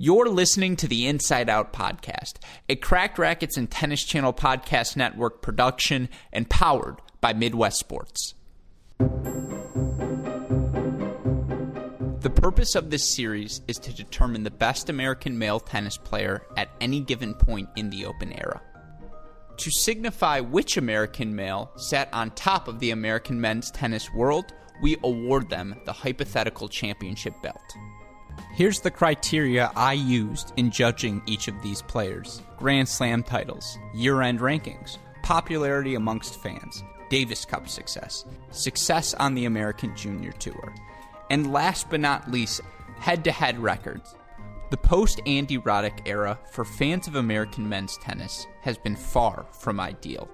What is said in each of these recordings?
You're listening to the Inside Out podcast, a Cracked Racquets and Tennis Channel podcast network production and powered by Midwest Sports. The purpose of this series is to determine the best American male tennis player at any given point in the Open era. To signify which American male sat on top of the American men's tennis world, we award them the hypothetical championship belt. Here's the criteria I used in judging each of these players Grand Slam titles, year end rankings, popularity amongst fans, Davis Cup success, success on the American Junior Tour, and last but not least, head to head records. The post Andy Roddick era for fans of American men's tennis has been far from ideal.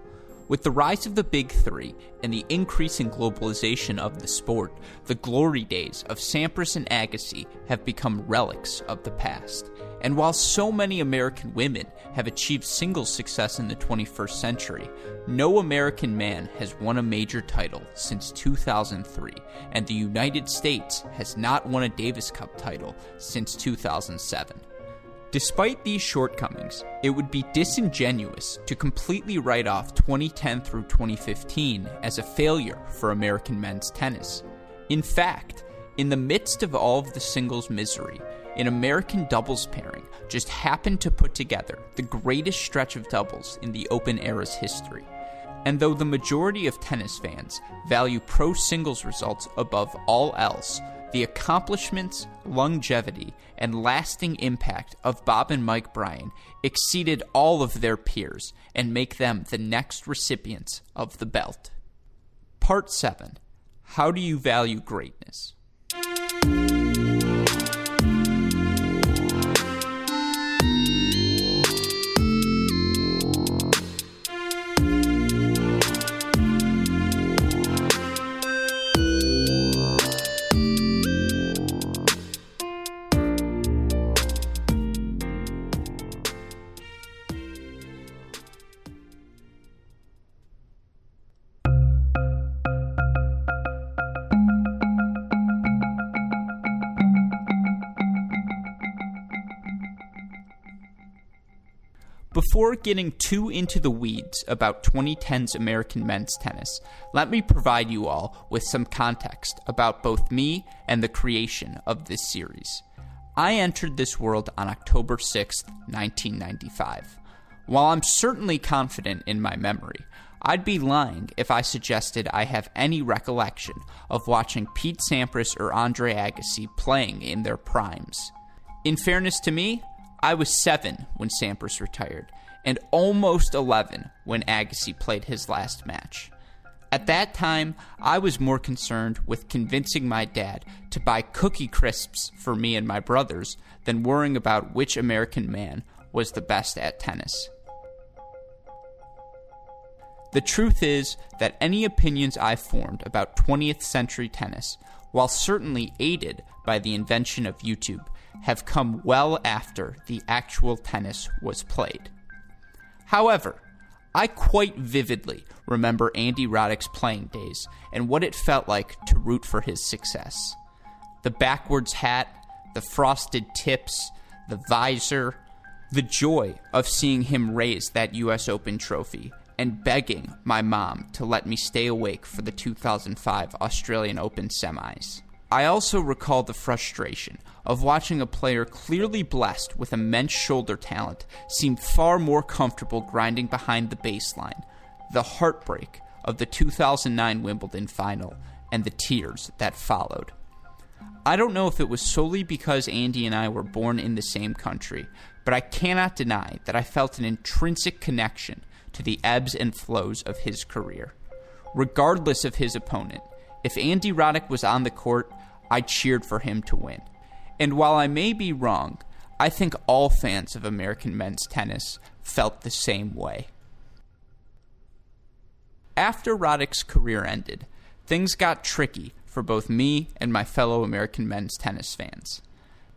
With the rise of the Big Three and the increasing globalization of the sport, the glory days of Sampras and Agassi have become relics of the past. And while so many American women have achieved singles success in the 21st century, no American man has won a major title since 2003, and the United States has not won a Davis Cup title since 2007. Despite these shortcomings, it would be disingenuous to completely write off 2010 through 2015 as a failure for American men's tennis. In fact, in the midst of all of the singles misery, an American doubles pairing just happened to put together the greatest stretch of doubles in the Open era's history. And though the majority of tennis fans value pro singles results above all else, the accomplishments, longevity, and lasting impact of Bob and Mike Bryan exceeded all of their peers and make them the next recipients of the belt. Part 7 How do you value greatness? Before getting too into the weeds about 2010's American men's tennis, let me provide you all with some context about both me and the creation of this series. I entered this world on October 6, 1995. While I'm certainly confident in my memory, I'd be lying if I suggested I have any recollection of watching Pete Sampras or Andre Agassi playing in their primes. In fairness to me, I was seven when Sampras retired, and almost 11 when Agassi played his last match. At that time, I was more concerned with convincing my dad to buy cookie crisps for me and my brothers than worrying about which American man was the best at tennis. The truth is that any opinions I formed about 20th century tennis, while certainly aided by the invention of YouTube, have come well after the actual tennis was played. However, I quite vividly remember Andy Roddick's playing days and what it felt like to root for his success. The backwards hat, the frosted tips, the visor, the joy of seeing him raise that US Open trophy and begging my mom to let me stay awake for the 2005 Australian Open semis. I also recall the frustration of watching a player clearly blessed with immense shoulder talent seem far more comfortable grinding behind the baseline, the heartbreak of the 2009 Wimbledon final, and the tears that followed. I don't know if it was solely because Andy and I were born in the same country, but I cannot deny that I felt an intrinsic connection to the ebbs and flows of his career. Regardless of his opponent, if Andy Roddick was on the court, I cheered for him to win. And while I may be wrong, I think all fans of American men's tennis felt the same way. After Roddick's career ended, things got tricky for both me and my fellow American men's tennis fans.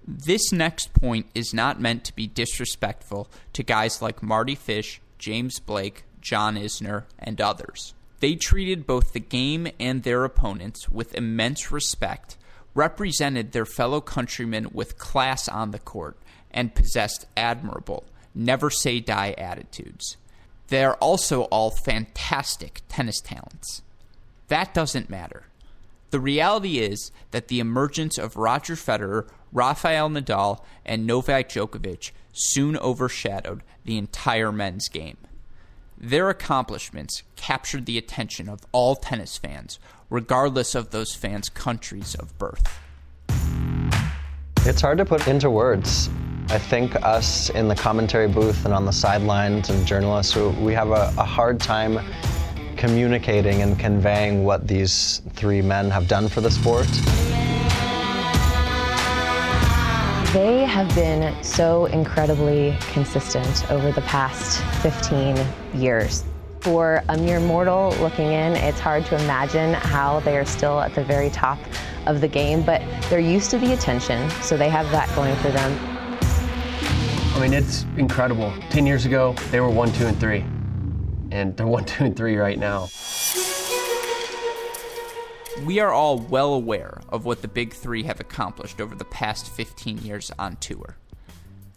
This next point is not meant to be disrespectful to guys like Mardy Fish, James Blake, John Isner, and others. They treated both the game and their opponents with immense respect represented their fellow countrymen with class on the court and possessed admirable, never say die attitudes. They are also all fantastic tennis talents. That doesn't matter. The reality is that the emergence of Roger Federer, Rafael Nadal, and Novak Djokovic soon overshadowed the entire men's game. Their accomplishments captured the attention of all tennis fans, regardless of those fans' countries of birth. It's hard to put into words. I think us in the commentary booth and on the sidelines and journalists, we have a, a hard time communicating and conveying what these three men have done for the sport. They have been so incredibly consistent over the past 15 years. For a mere mortal looking in, it's hard to imagine how they are still at the very top of the game, but they're used to the attention, so they have that going for them. I mean, it's incredible. 10 years ago, they were one, two, and three and they're one, two, and three right now. We are all well aware of what the Big Three have accomplished over the past 15 years on tour.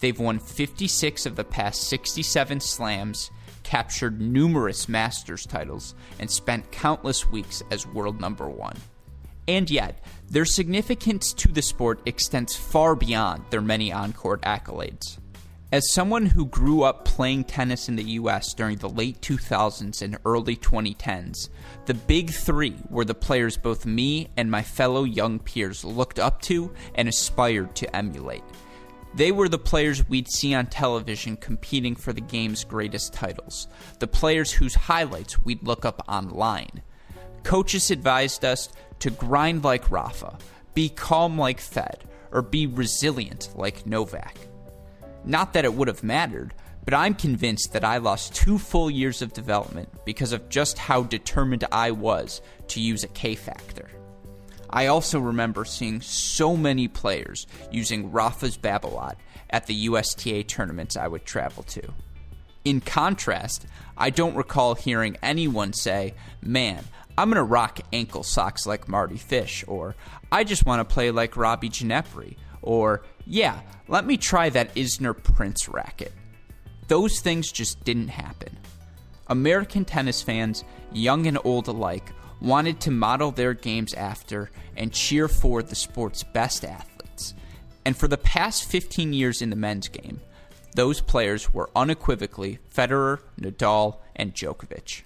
They've won 56 of the past 67 slams, captured numerous Masters titles, and spent countless weeks as world number one. And yet, their significance to the sport extends far beyond their many on court accolades. As someone who grew up playing tennis in the US during the late 2000s and early 2010s, the big three were the players both me and my fellow young peers looked up to and aspired to emulate. They were the players we'd see on television competing for the game's greatest titles, the players whose highlights we'd look up online. Coaches advised us to grind like Rafa, be calm like Fed, or be resilient like Novak. Not that it would have mattered, but I'm convinced that I lost two full years of development because of just how determined I was to use a K factor. I also remember seeing so many players using Rafa's Babolat at the USTA tournaments I would travel to. In contrast, I don't recall hearing anyone say, Man, I'm going to rock ankle socks like Mardy Fish, or I just want to play like Robbie Ginepri, or yeah, let me try that Isner Prince racket. Those things just didn't happen. American tennis fans, young and old alike, wanted to model their games after and cheer for the sport's best athletes. And for the past 15 years in the men's game, those players were unequivocally Federer, Nadal, and Djokovic.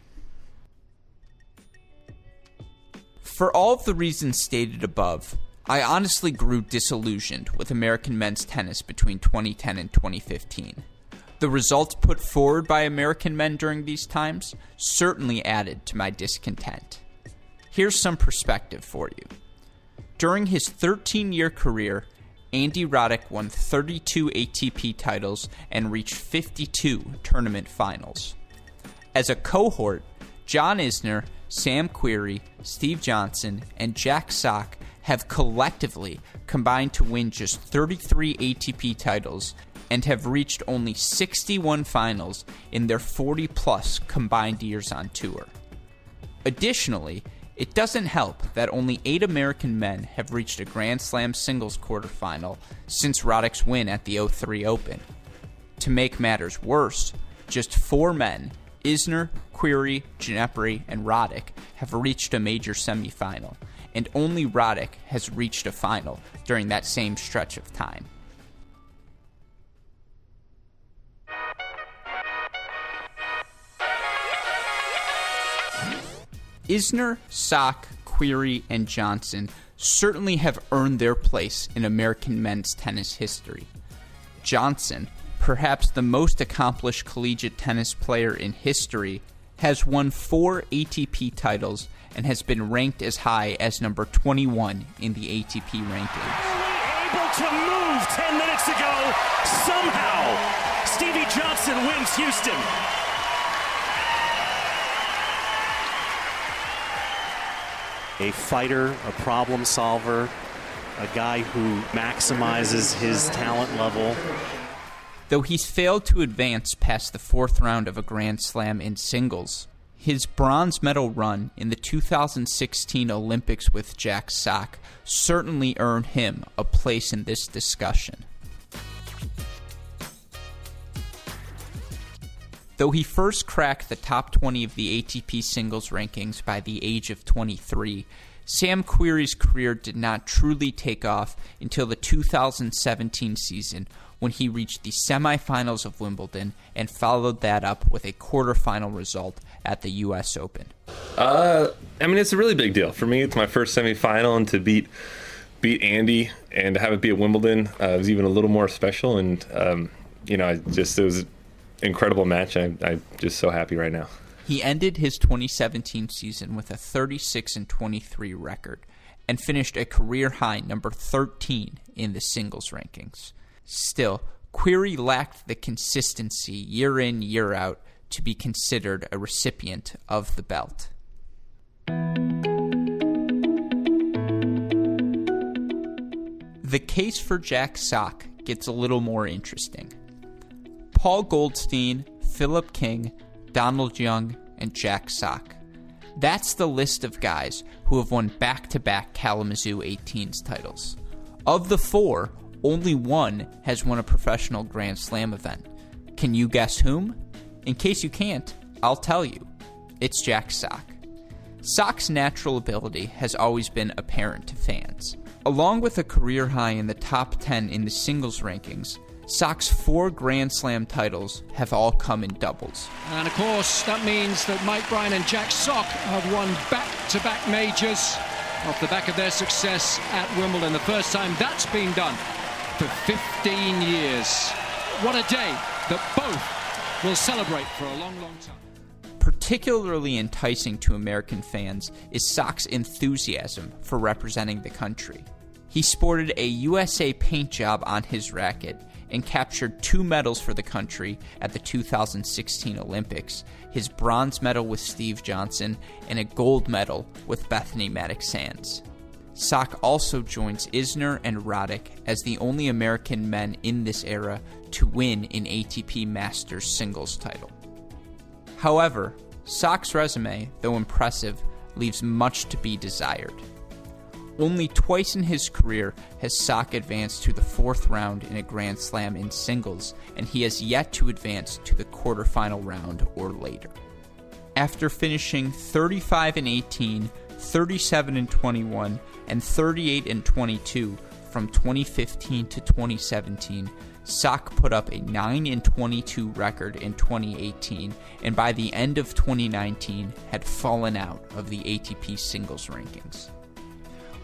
For all of the reasons stated above, I honestly grew disillusioned with American men's tennis between 2010 and 2015. The results put forward by American men during these times certainly added to my discontent. Here's some perspective for you. During his 13 year career, Andy Roddick won 32 ATP titles and reached 52 tournament finals. As a cohort, John Isner, Sam Querrey, Steve Johnson, and Jack Sock have collectively combined to win just 33 ATP titles and have reached only 61 finals in their 40 plus combined years on tour. Additionally, it doesn't help that only eight American men have reached a Grand Slam singles quarterfinal since Roddick's win at the 03 Open. To make matters worse, just four men, Isner, Querrey, Ginepri, and Roddick, have reached a major semifinal, and only Roddick has reached a final during that same stretch of time. Isner, Sock, Querrey, and Johnson certainly have earned their place in American men's tennis history. Johnson, perhaps the most accomplished collegiate tennis player in history, has won four ATP titles and has been ranked as high as number 21 in the ATP rankings. Able to move 10 minutes ago, somehow, Stevie Johnson wins Houston. A fighter, a problem solver, a guy who maximizes his talent level. Though he's failed to advance past the fourth round of a Grand Slam in singles, His bronze medal run in the 2016 Olympics with Jack Sock certainly earned him a place in this discussion. Though he first cracked the top 20 of the ATP singles rankings by the age of 23, Sam Querrey's career did not truly take off until the 2017 season when he reached the semifinals of Wimbledon and followed that up with a quarterfinal result at the U.S. Open. Uh, I mean, it's a really big deal for me. It's my first semifinal, and to beat beat Andy and to have it be at Wimbledon uh, was even a little more special. And um, you know, I just it was an incredible match. I, I'm just so happy right now. He ended his 2017 season with a 36 and 23 record and finished a career high number 13 in the singles rankings. Still, Querrey lacked the consistency year in, year out to be considered a recipient of the belt. The case for Jack Sock gets a little more interesting. Paul Goldstein, Philip King, Donald Young, and Jack Sock. That's the list of guys who have won back to back Kalamazoo 18s titles. Of the four, only one has won a professional Grand Slam event. Can you guess whom? In case you can't, I'll tell you. It's Jack Sock. Sock's natural ability has always been apparent to fans. Along with a career high in the top 10 in the singles rankings, Sock's four Grand Slam titles have all come in doubles. And of course, that means that Mike Bryan and Jack Sock have won back to back majors off the back of their success at Wimbledon. The first time that's been done for 15 years. What a day that both will celebrate for a long, long time. Particularly enticing to American fans is Sock's enthusiasm for representing the country. He sported a USA paint job on his racket and captured two medals for the country at the 2016 Olympics his bronze medal with Steve Johnson and a gold medal with Bethanie Mattek-Sands. Sock also joins Isner and Roddick as the only American men in this era to win an ATP Masters singles title. However, Sock's resume, though impressive, leaves much to be desired. Only twice in his career has Sock advanced to the fourth round in a Grand Slam in singles, and he has yet to advance to the quarterfinal round or later. After finishing 35 and 18, 37 and 21, and 38 and 22 from 2015 to 2017, Sock put up a 9 and 22 record in 2018, and by the end of 2019 had fallen out of the ATP singles rankings.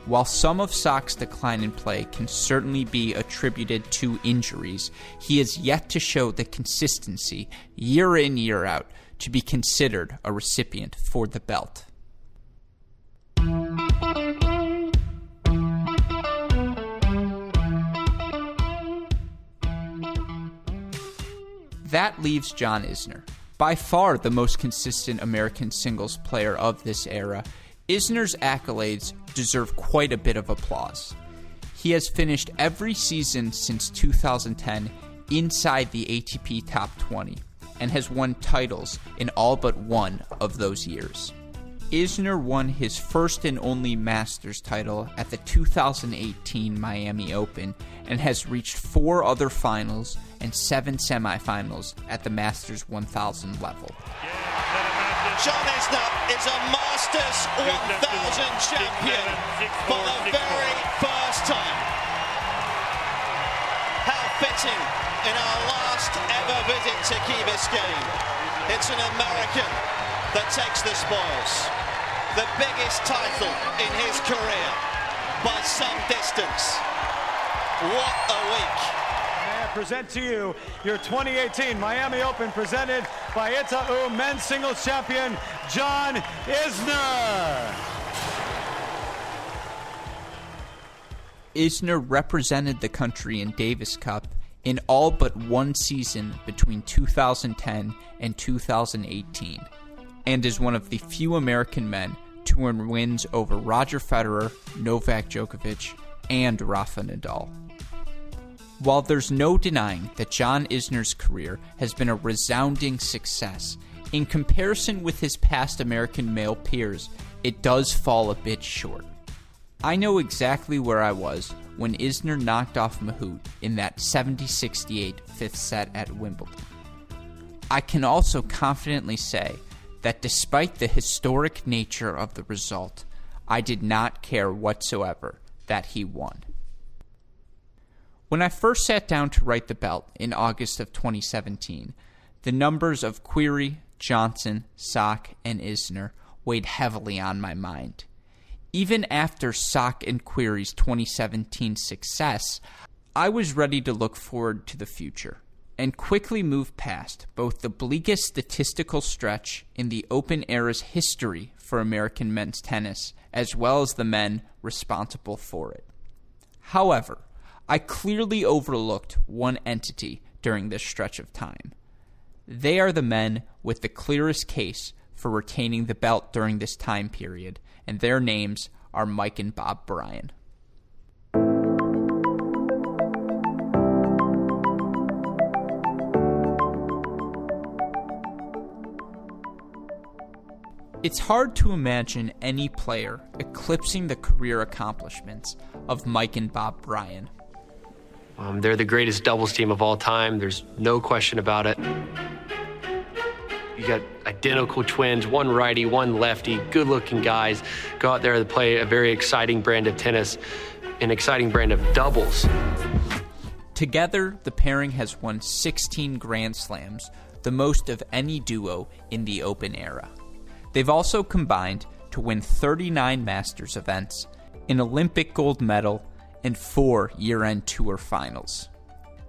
While some of Sock's decline in play can certainly be attributed to injuries, he has yet to show the consistency, year in, year out, to be considered a recipient for the belt. That leaves John Isner, by far the most consistent American singles player of this era. Isner's accolades deserve quite a bit of applause. He has finished every season since 2010 inside the ATP Top 20 and has won titles in all but one of those years. Isner won his first and only Masters title at the 2018 Miami Open and has reached four other finals and seven semifinals at the Masters 1000 level. John Isner is a Masters 1000 champion for the very first time. How fitting in our last ever visit to Key Biscayne. It's an American that takes the spoils. The biggest title in his career by some distance. What a week May I present to you your 2018 Miami Open presented by Itaú men's singles champion John Isner. Isner represented the country in Davis Cup in all but one season between 2010 and 2018, and is one of the few American men to win wins over Roger Federer, Novak Djokovic, and Rafa Nadal. While there's no denying that John Isner's career has been a resounding success, in comparison with his past American male peers, it does fall a bit short. I know exactly where I was when Isner knocked off Mahut in that 70 68 fifth set at Wimbledon. I can also confidently say that despite the historic nature of the result, I did not care whatsoever that he won. When I first sat down to write the belt in August of 2017, the numbers of Querrey, Johnson, Sock, and Isner weighed heavily on my mind. Even after Sock and Querrey's 2017 success, I was ready to look forward to the future and quickly move past both the bleakest statistical stretch in the Open era's history for American men's tennis, as well as the men responsible for it. However, I clearly overlooked one entity during this stretch of time. They are the men with the clearest case for retaining the belt during this time period, and their names are Mike and Bob Bryan. It's hard to imagine any player eclipsing the career accomplishments of Mike and Bob Bryan. Um, they're the greatest doubles team of all time. There's no question about it. You got identical twins, one righty, one lefty, good looking guys. Go out there to play a very exciting brand of tennis, an exciting brand of doubles. Together, the pairing has won 16 Grand Slams, the most of any duo in the Open era. They've also combined to win 39 Masters events, an Olympic gold medal, and four year end tour finals.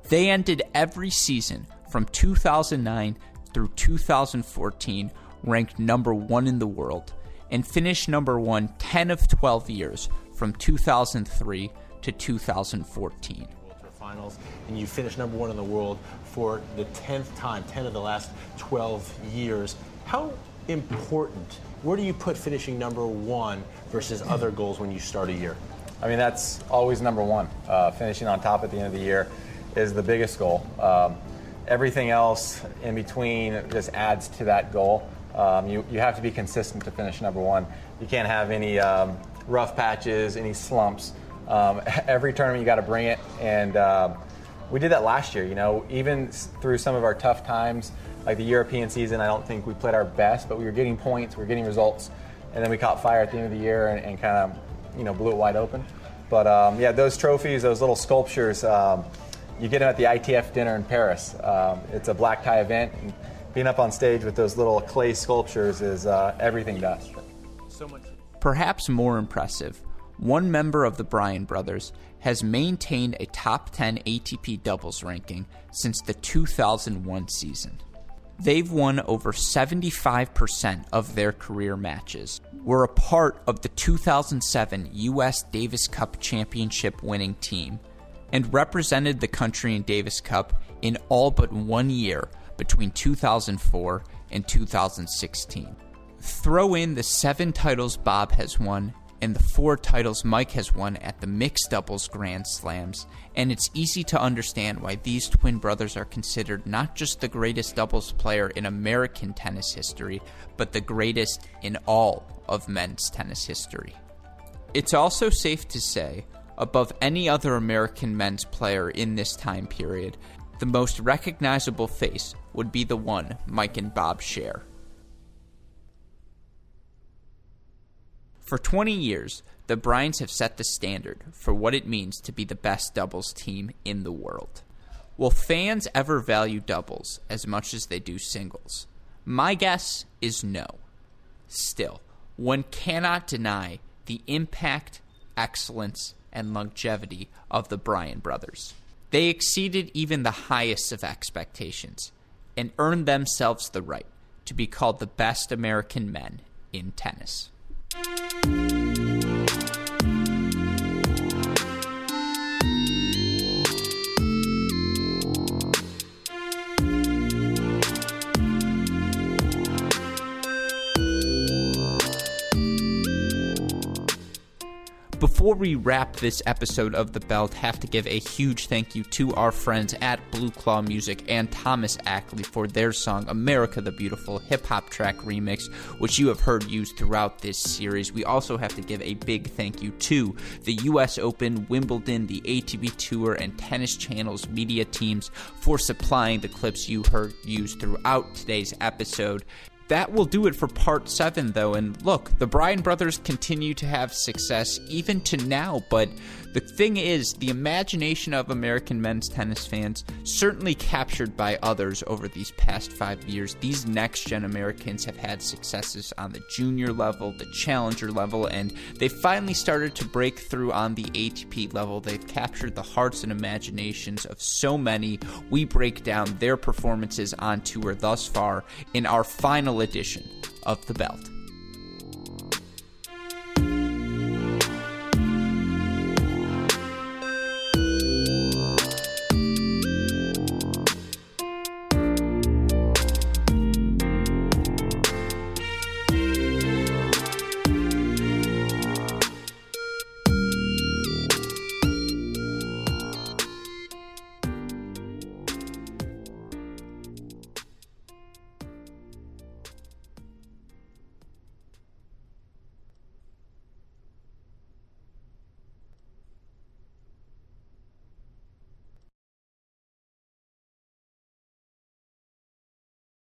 They ended every season from 2009 through 2014 ranked number one in the world and finished number one 10 of 12 years from 2003 to 2014. Finals, and you finished number one in the world for the 10th time, 10 of the last 12 years. How important? Where do you put finishing number one versus other goals when you start a year? I mean, that's always number one. Uh, finishing on top at the end of the year is the biggest goal. Um, everything else in between just adds to that goal. Um, you, you have to be consistent to finish number one. You can't have any um, rough patches, any slumps. Um, every tournament you got to bring it, and uh, we did that last year. You know, even through some of our tough times, like the European season, I don't think we played our best, but we were getting points, we were getting results, and then we caught fire at the end of the year and, and kind of, you know, blew it wide open. But um, yeah, those trophies, those little sculptures, um, you get them at the ITF dinner in Paris. Um, it's a black tie event, and being up on stage with those little clay sculptures is uh, everything to us. So much. Perhaps more impressive, one member of the Bryan brothers has maintained a top 10 ATP doubles ranking since the 2001 season. They've won over 75% of their career matches, were a part of the 2007 U.S. Davis Cup championship winning team, and represented the country in Davis Cup in all but one year between 2004 and 2016. Throw in the seven titles Bob has won and the four titles Mike has won at the mixed doubles Grand Slams, and it's easy to understand why these twin brothers are considered not just the greatest doubles player in American tennis history, but the greatest in all of men's tennis history. It's also safe to say, above any other American men's player in this time period, the most recognizable face would be the one Mike and Bob share. For 20 years, the Bryans have set the standard for what it means to be the best doubles team in the world. Will fans ever value doubles as much as they do singles? My guess is no. Still, one cannot deny the impact, excellence, and longevity of the Bryan brothers. They exceeded even the highest of expectations and earned themselves the right to be called the best American men in tennis. Thank you. Before we wrap this episode of The Belt, have to give a huge thank you to our friends at Blue Claw Music and Thomas Ackley for their song America the Beautiful hip hop track remix, which you have heard used throughout this series. We also have to give a big thank you to the US Open, Wimbledon, the ATP Tour, and Tennis Channel's media teams for supplying the clips you heard used throughout today's episode that will do it for part seven, though. And look, the Bryan brothers continue to have success even to now, but the thing is, the imagination of American men's tennis fans certainly captured by others over these past five years. These next gen Americans have had successes on the junior level, the challenger level, and they finally started to break through on the ATP level. They've captured the hearts and imaginations of so many. We break down their performances on tour thus far in our final edition of The Belt.